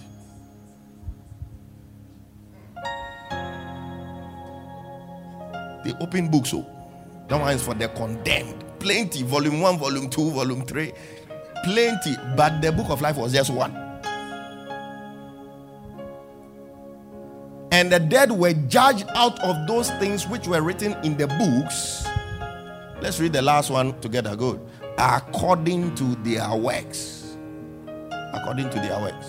The open books, so oh. that one is for the condemned. Plenty, volume one, volume two, volume three, plenty. But the book of life was just one. And the dead were judged out of those things which were written in the books. Let's read the last one together. Good. According to their works. According to their works.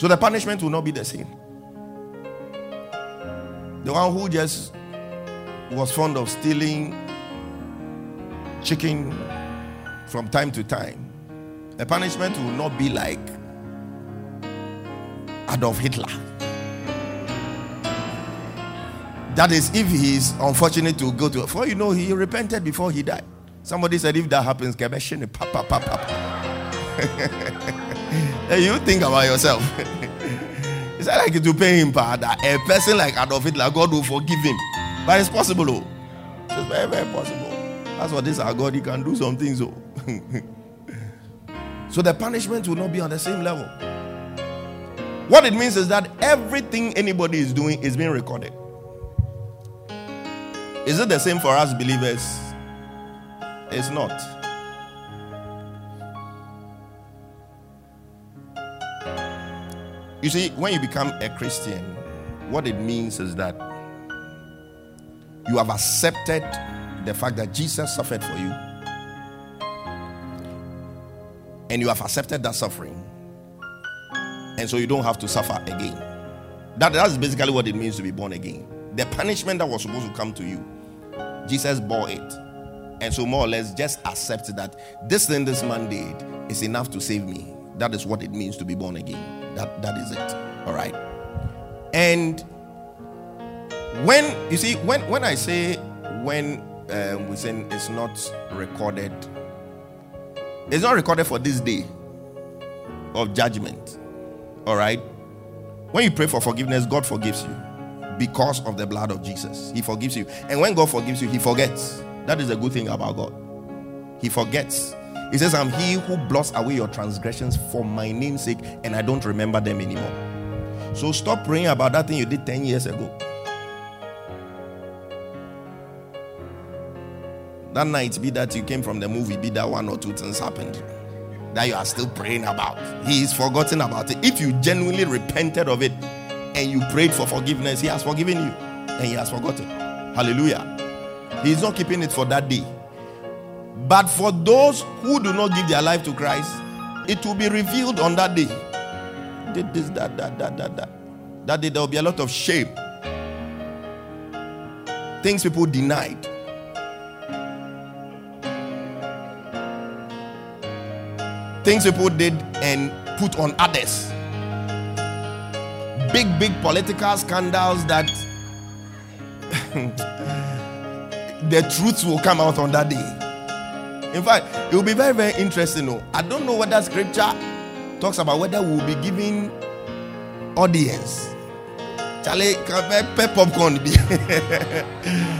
So the punishment will not be the same. The one who just was fond of stealing chicken from time to time The punishment will not be like Adolf Hitler. That is, if he is unfortunate to go to, for you know, he repented before he died. Somebody said, if that happens, papa, papa. you think about yourself. not like to pay him, but a person like Adolf Hitler, God will forgive him. But it's possible, oh. It's very, very possible. That's what this our God, he can do some things, oh. so the punishment will not be on the same level. What it means is that everything anybody is doing is being recorded. Is it the same for us believers? It's not. You see, when you become a Christian, what it means is that you have accepted the fact that Jesus suffered for you, and you have accepted that suffering, and so you don't have to suffer again. That, that's basically what it means to be born again. The punishment that was supposed to come to you Jesus bore it. And so, more or less, just accept that this thing this man did is enough to save me. That is what it means to be born again. That, that is it. All right. And when you see, when, when I say when um, we it's not recorded, it's not recorded for this day of judgment. All right. When you pray for forgiveness, God forgives you because of the blood of Jesus. He forgives you. And when God forgives you, He forgets. That is a good thing about God. He forgets. He says, I'm He who blots away your transgressions for my name's sake, and I don't remember them anymore. So stop praying about that thing you did 10 years ago. That night, be that you came from the movie, be that one or two things happened that you are still praying about. He is forgotten about it. If you genuinely repented of it, and you prayed for forgiveness, He has forgiven you and He has forgotten. Hallelujah. He is not keeping it for that day. But for those who do not give their life to Christ, it will be revealed on that day. Did this, that, that, that, that, that. That day there will be a lot of shame. Things people denied. Things people did and put on others big, big political scandals that the truth will come out on that day. In fact, it will be very, very interesting. Oh. I don't know whether scripture talks about whether we will be giving audience. Charlie, pep popcorn.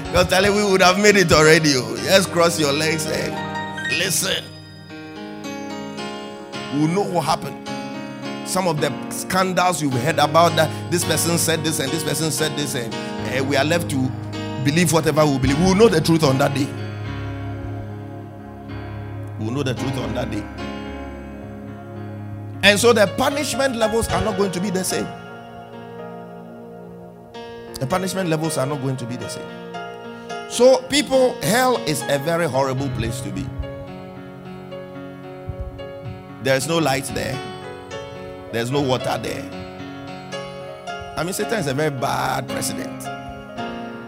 Because Charlie, we would have made it already. Oh. Just cross your legs and listen. We'll know what happened some of the scandals you've heard about that this person said this and this person said this, and uh, we are left to believe whatever we believe. We will know the truth on that day. We will know the truth on that day. And so the punishment levels are not going to be the same. The punishment levels are not going to be the same. So, people, hell is a very horrible place to be. There's no light there. There's no water there. I mean, Satan is a very bad president.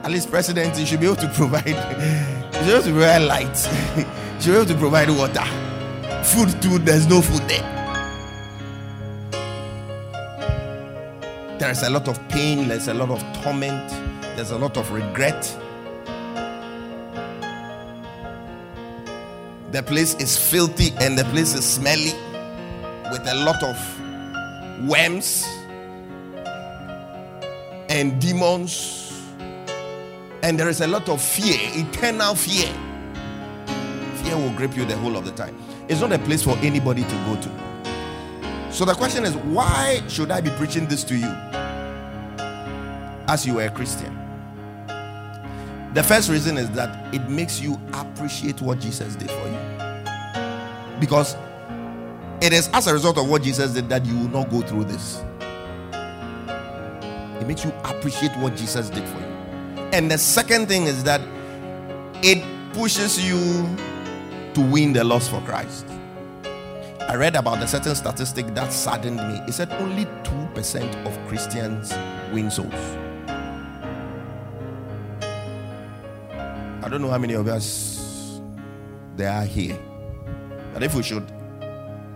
At least president, you should be able to provide, he should able to provide light. he should able to provide water. Food too, there's no food there. There is a lot of pain, there's a lot of torment, there's a lot of regret. The place is filthy and the place is smelly with a lot of worms and demons. And there is a lot of fear, eternal fear. Fear will grip you the whole of the time. It's not a place for anybody to go to. So the question is, why should I be preaching this to you as you are a Christian? The first reason is that it makes you appreciate what Jesus did for you. Because it is as a result of what Jesus did that you will not go through this. It makes you appreciate what Jesus did for you. And the second thing is that it pushes you to win the loss for Christ. I read about a certain statistic that saddened me. It said only 2% of Christians win souls. I don't know how many of us there are here. But if we should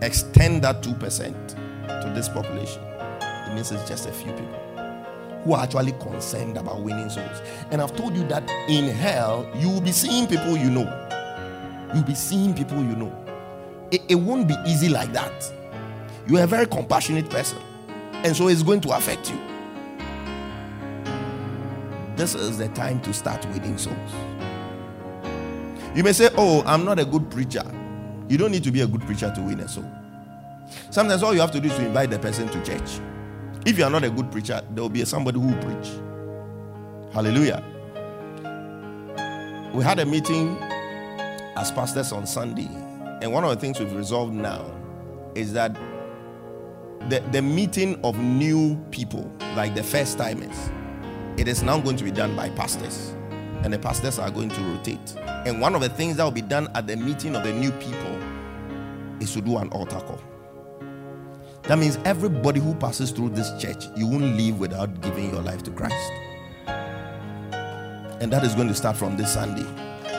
extend that 2% to this population, it means it's just a few people who are actually concerned about winning souls. And I've told you that in hell, you will be seeing people you know. You'll be seeing people you know. It, it won't be easy like that. You're a very compassionate person, and so it's going to affect you. This is the time to start winning souls. You may say, Oh, I'm not a good preacher. You don't need to be a good preacher to win a soul. Sometimes all you have to do is to invite the person to church. If you are not a good preacher, there will be somebody who will preach. Hallelujah. We had a meeting as pastors on Sunday, and one of the things we've resolved now is that the, the meeting of new people, like the first timers, it is now going to be done by pastors, and the pastors are going to rotate. And one of the things that will be done at the meeting of the new people is to do an altar call. That means everybody who passes through this church, you won't leave without giving your life to Christ. And that is going to start from this Sunday.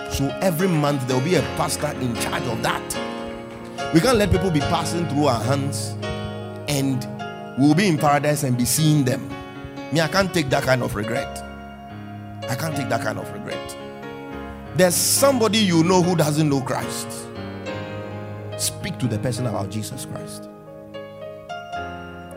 So every month there will be a pastor in charge of that. We can't let people be passing through our hands and we'll be in paradise and be seeing them. Me, I can't take that kind of regret. I can't take that kind of regret. There's somebody you know who doesn't know Christ. Speak to the person about Jesus Christ.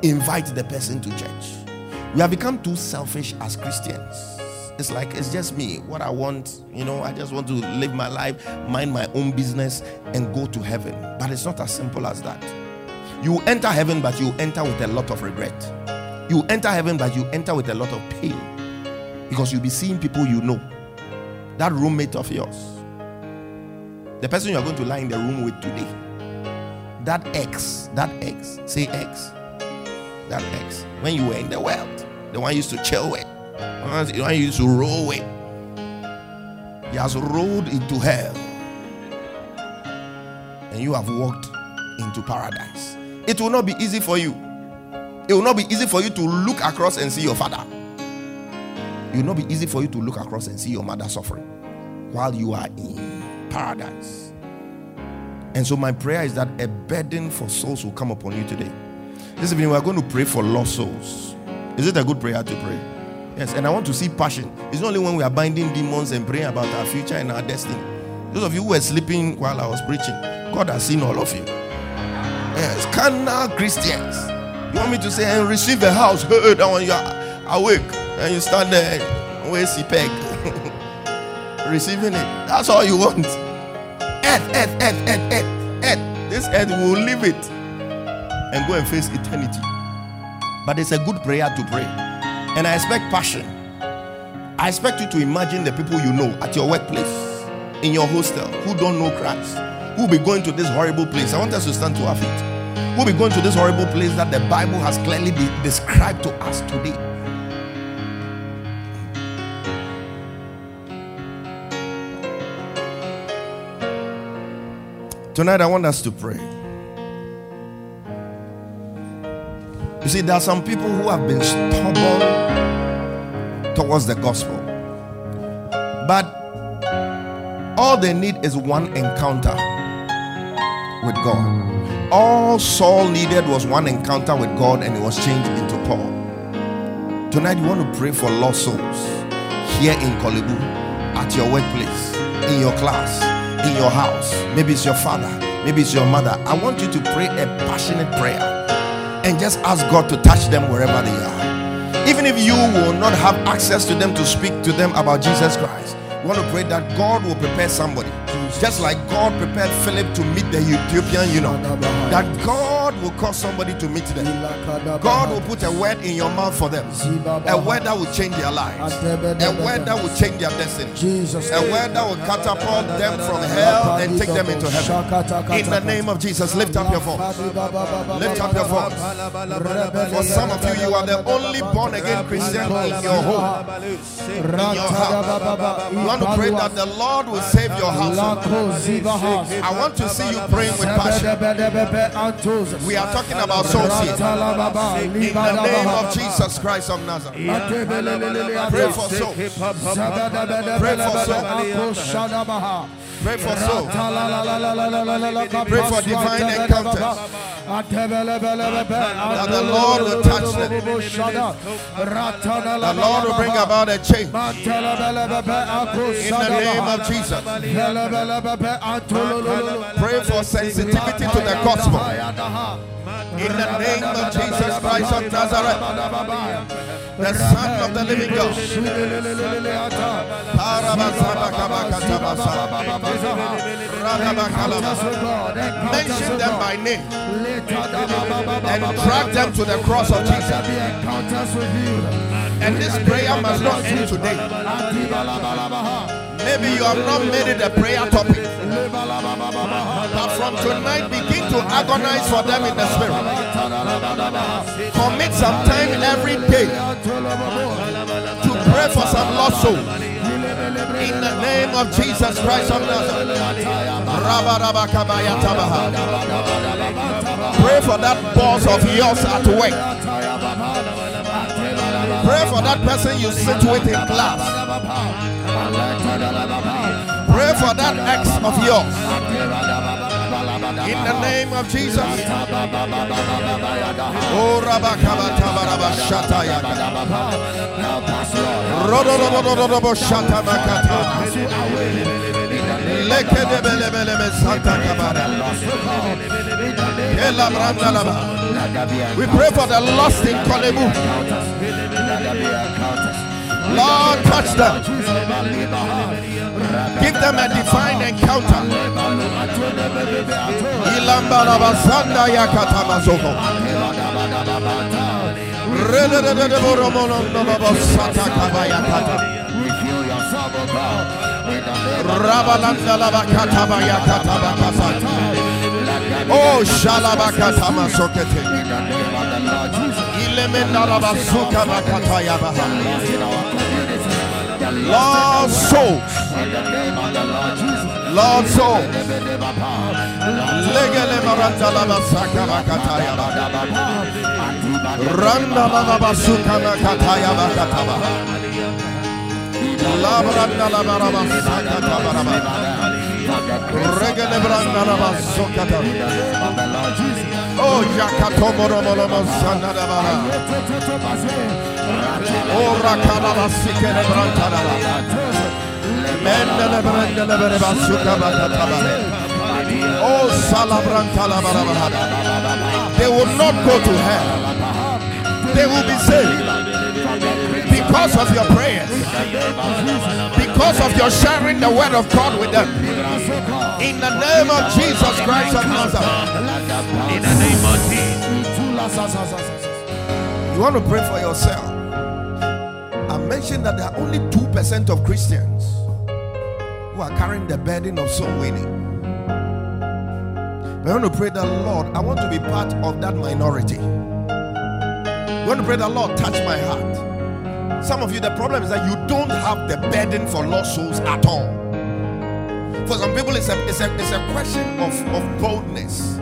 Invite the person to church. We have become too selfish as Christians. It's like it's just me. What I want, you know, I just want to live my life, mind my own business, and go to heaven. But it's not as simple as that. You enter heaven, but you enter with a lot of regret. You enter heaven, but you enter with a lot of pain. Because you'll be seeing people you know. That roommate of yours. The person you are going to lie in the room with today. That ex, that ex, say ex. That ex. When you were in the world, the one used to chill with, the one used to roll with. He has rolled into hell. And you have walked into paradise. It will not be easy for you. It will not be easy for you to look across and see your father. It will not be easy for you to look across and see your mother suffering while you are in paradise. And so, my prayer is that a burden for souls will come upon you today. This evening, we are going to pray for lost souls. Is it a good prayer to pray? Yes, and I want to see passion. It's not only when we are binding demons and praying about our future and our destiny. Those of you who were sleeping while I was preaching, God has seen all of you. Yes, carnal Christians. You want me to say and receive a house? Hey, one you are awake and you stand there, the peg? Receiving it. That's all you want. Earth, earth, earth, earth, earth, earth. This earth will leave it and go and face eternity. But it's a good prayer to pray. And I expect passion. I expect you to imagine the people you know at your workplace, in your hostel, who don't know Christ, who will be going to this horrible place. I want us to stand to our feet. Who will be going to this horrible place that the Bible has clearly de- described to us today. Tonight, I want us to pray. You see, there are some people who have been stubborn towards the gospel, but all they need is one encounter with God. All Saul needed was one encounter with God, and it was changed into Paul. Tonight, you want to pray for lost souls here in Korle Bu, at your workplace, in your class, in your house. Maybe it's your father, maybe it's your mother. I want you to pray a passionate prayer and just ask God to touch them wherever they are. Even if you will not have access to them to speak to them about Jesus Christ, want to pray that God will prepare somebody. Just like God prepared Philip to meet the Ethiopian, you know, that God will cause somebody to meet them. God will put a word in your mouth for them, a word that will change their lives, a word that will change their destiny, Jesus. a word that will catapult them from hell and take them into heaven. In the name of Jesus, lift up your voice. Lift up your voice. For some of you, you are the only born again Christian in your home. In your house. Want to pray that the Lord will save your house. I want to see you praying with passion. We are talking about souls here. In the name of Jesus Christ of Nazareth. Pray for souls. Pray for souls. Pray for souls. Pray for divine encounters. That the Lord will touch them. The Lord will bring about a change. In the name of Jesus. Pray for sensitivity to the gospel. In the name of Jesus Christ of Nazareth, the Son of the living God. Mention them by name. And drag them to the cross of Jesus. And this prayer must not end today. Maybe you have not made it a prayer topic. But from tonight, begin to agonize for them in the spirit. Commit some time every day to pray for some lost souls. In the name of Jesus Christ of Nazareth. Pray for that boss of yours at work. Pray for that person you sit with in class. Pray for that ex of yours. In the name of Jesus. We pray for the lost in Korle Bu. Lord, touch them. Give them a divine encounter. Oh, shalabakatama sokete. Lord souls. Lord souls. Legele maranta labasaka bakatayabaha. Randa labasuka bakatayabaha. Labranda labarabasaka tabaraba. Regele branda. Oh, Jakatomoromolomo Oh. Oh, Salabrantalabarabara. They will not go to hell. They will be saved because of your prayers, because of your sharing the word of God with them. In the name of Jesus Christ of Nazareth. In the name of Jesus. You want to pray for yourself. I mentioned that there are only 2% of Christians who are carrying the burden of soul winning. But I want to pray that Lord, I want to be part of that minority. I want to pray that Lord, touch my heart. Some of you, the problem is that you don't have the burden for lost souls at all. For some people, it's a, it's a, it's a question of, of boldness,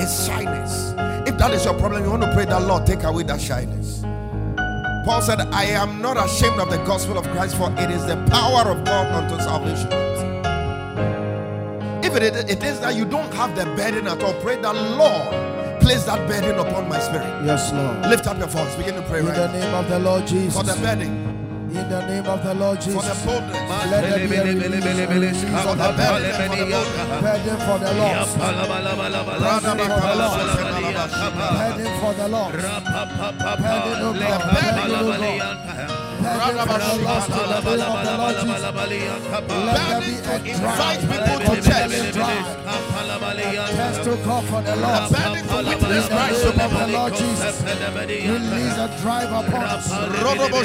it's shyness. If that is your problem, you want to pray that Lord take away that shyness. Paul said, I am not ashamed of the gospel of Christ, for it is the power of God unto salvation. If it, it is that you don't have the burden at all, pray that Lord place that burden upon my spirit. Yes, Lord. Lift up your voice, begin to pray In right the now. name of the Lord Jesus. For the burden, In the name of the Lord for the Jesus. boldness, Let there be a release, for of the burden, for the burden for the lost. Burden for the lost. Burden, oh God. Burden, oh God. For Lord. Let there Invite people to church. drive. A testicle for the burden to In witness Christ to the. Lord Jesus. Release a drive upon us. Rodobo.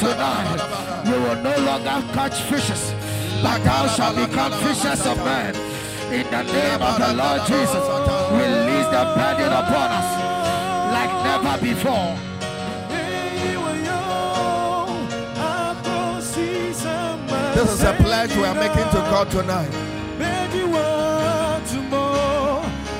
Tonight, you will no longer catch fishes, but thou shalt become fishers of men. In the name of the Lord Jesus, release the burden upon us like never before. This is a pledge we are making to God tonight.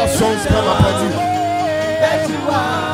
lost souls come upon you.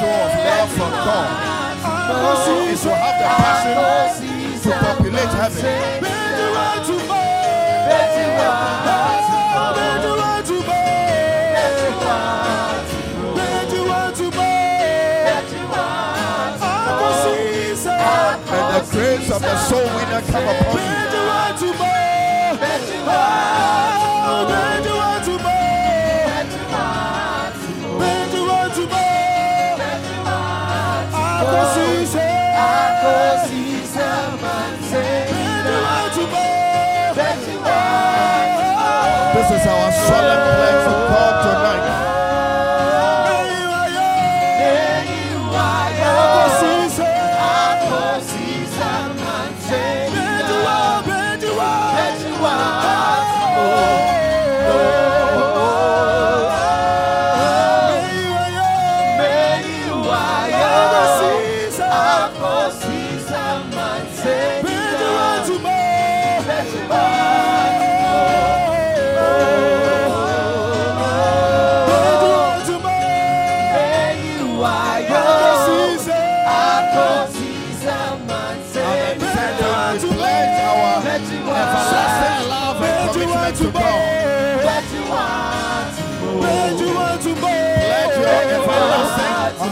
Show of love from God is to have the passion to populate heaven. And the grace of the soul winner come upon you. Solemn pledge to God tonight.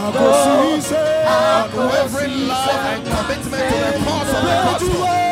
Everlasting unwavering love and commitment to the cause of the gospel.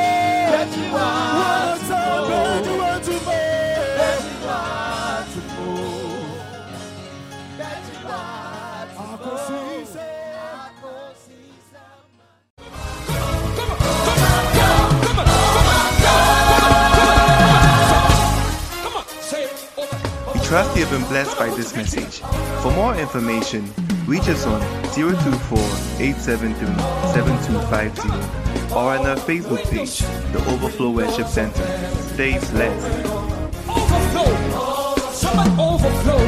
We trust you have been blessed by this message. For more information, Reach us on 024-873-7250 or on our Facebook page, The Overflow Worship Center. Stay blessed. Overflow! Overflow!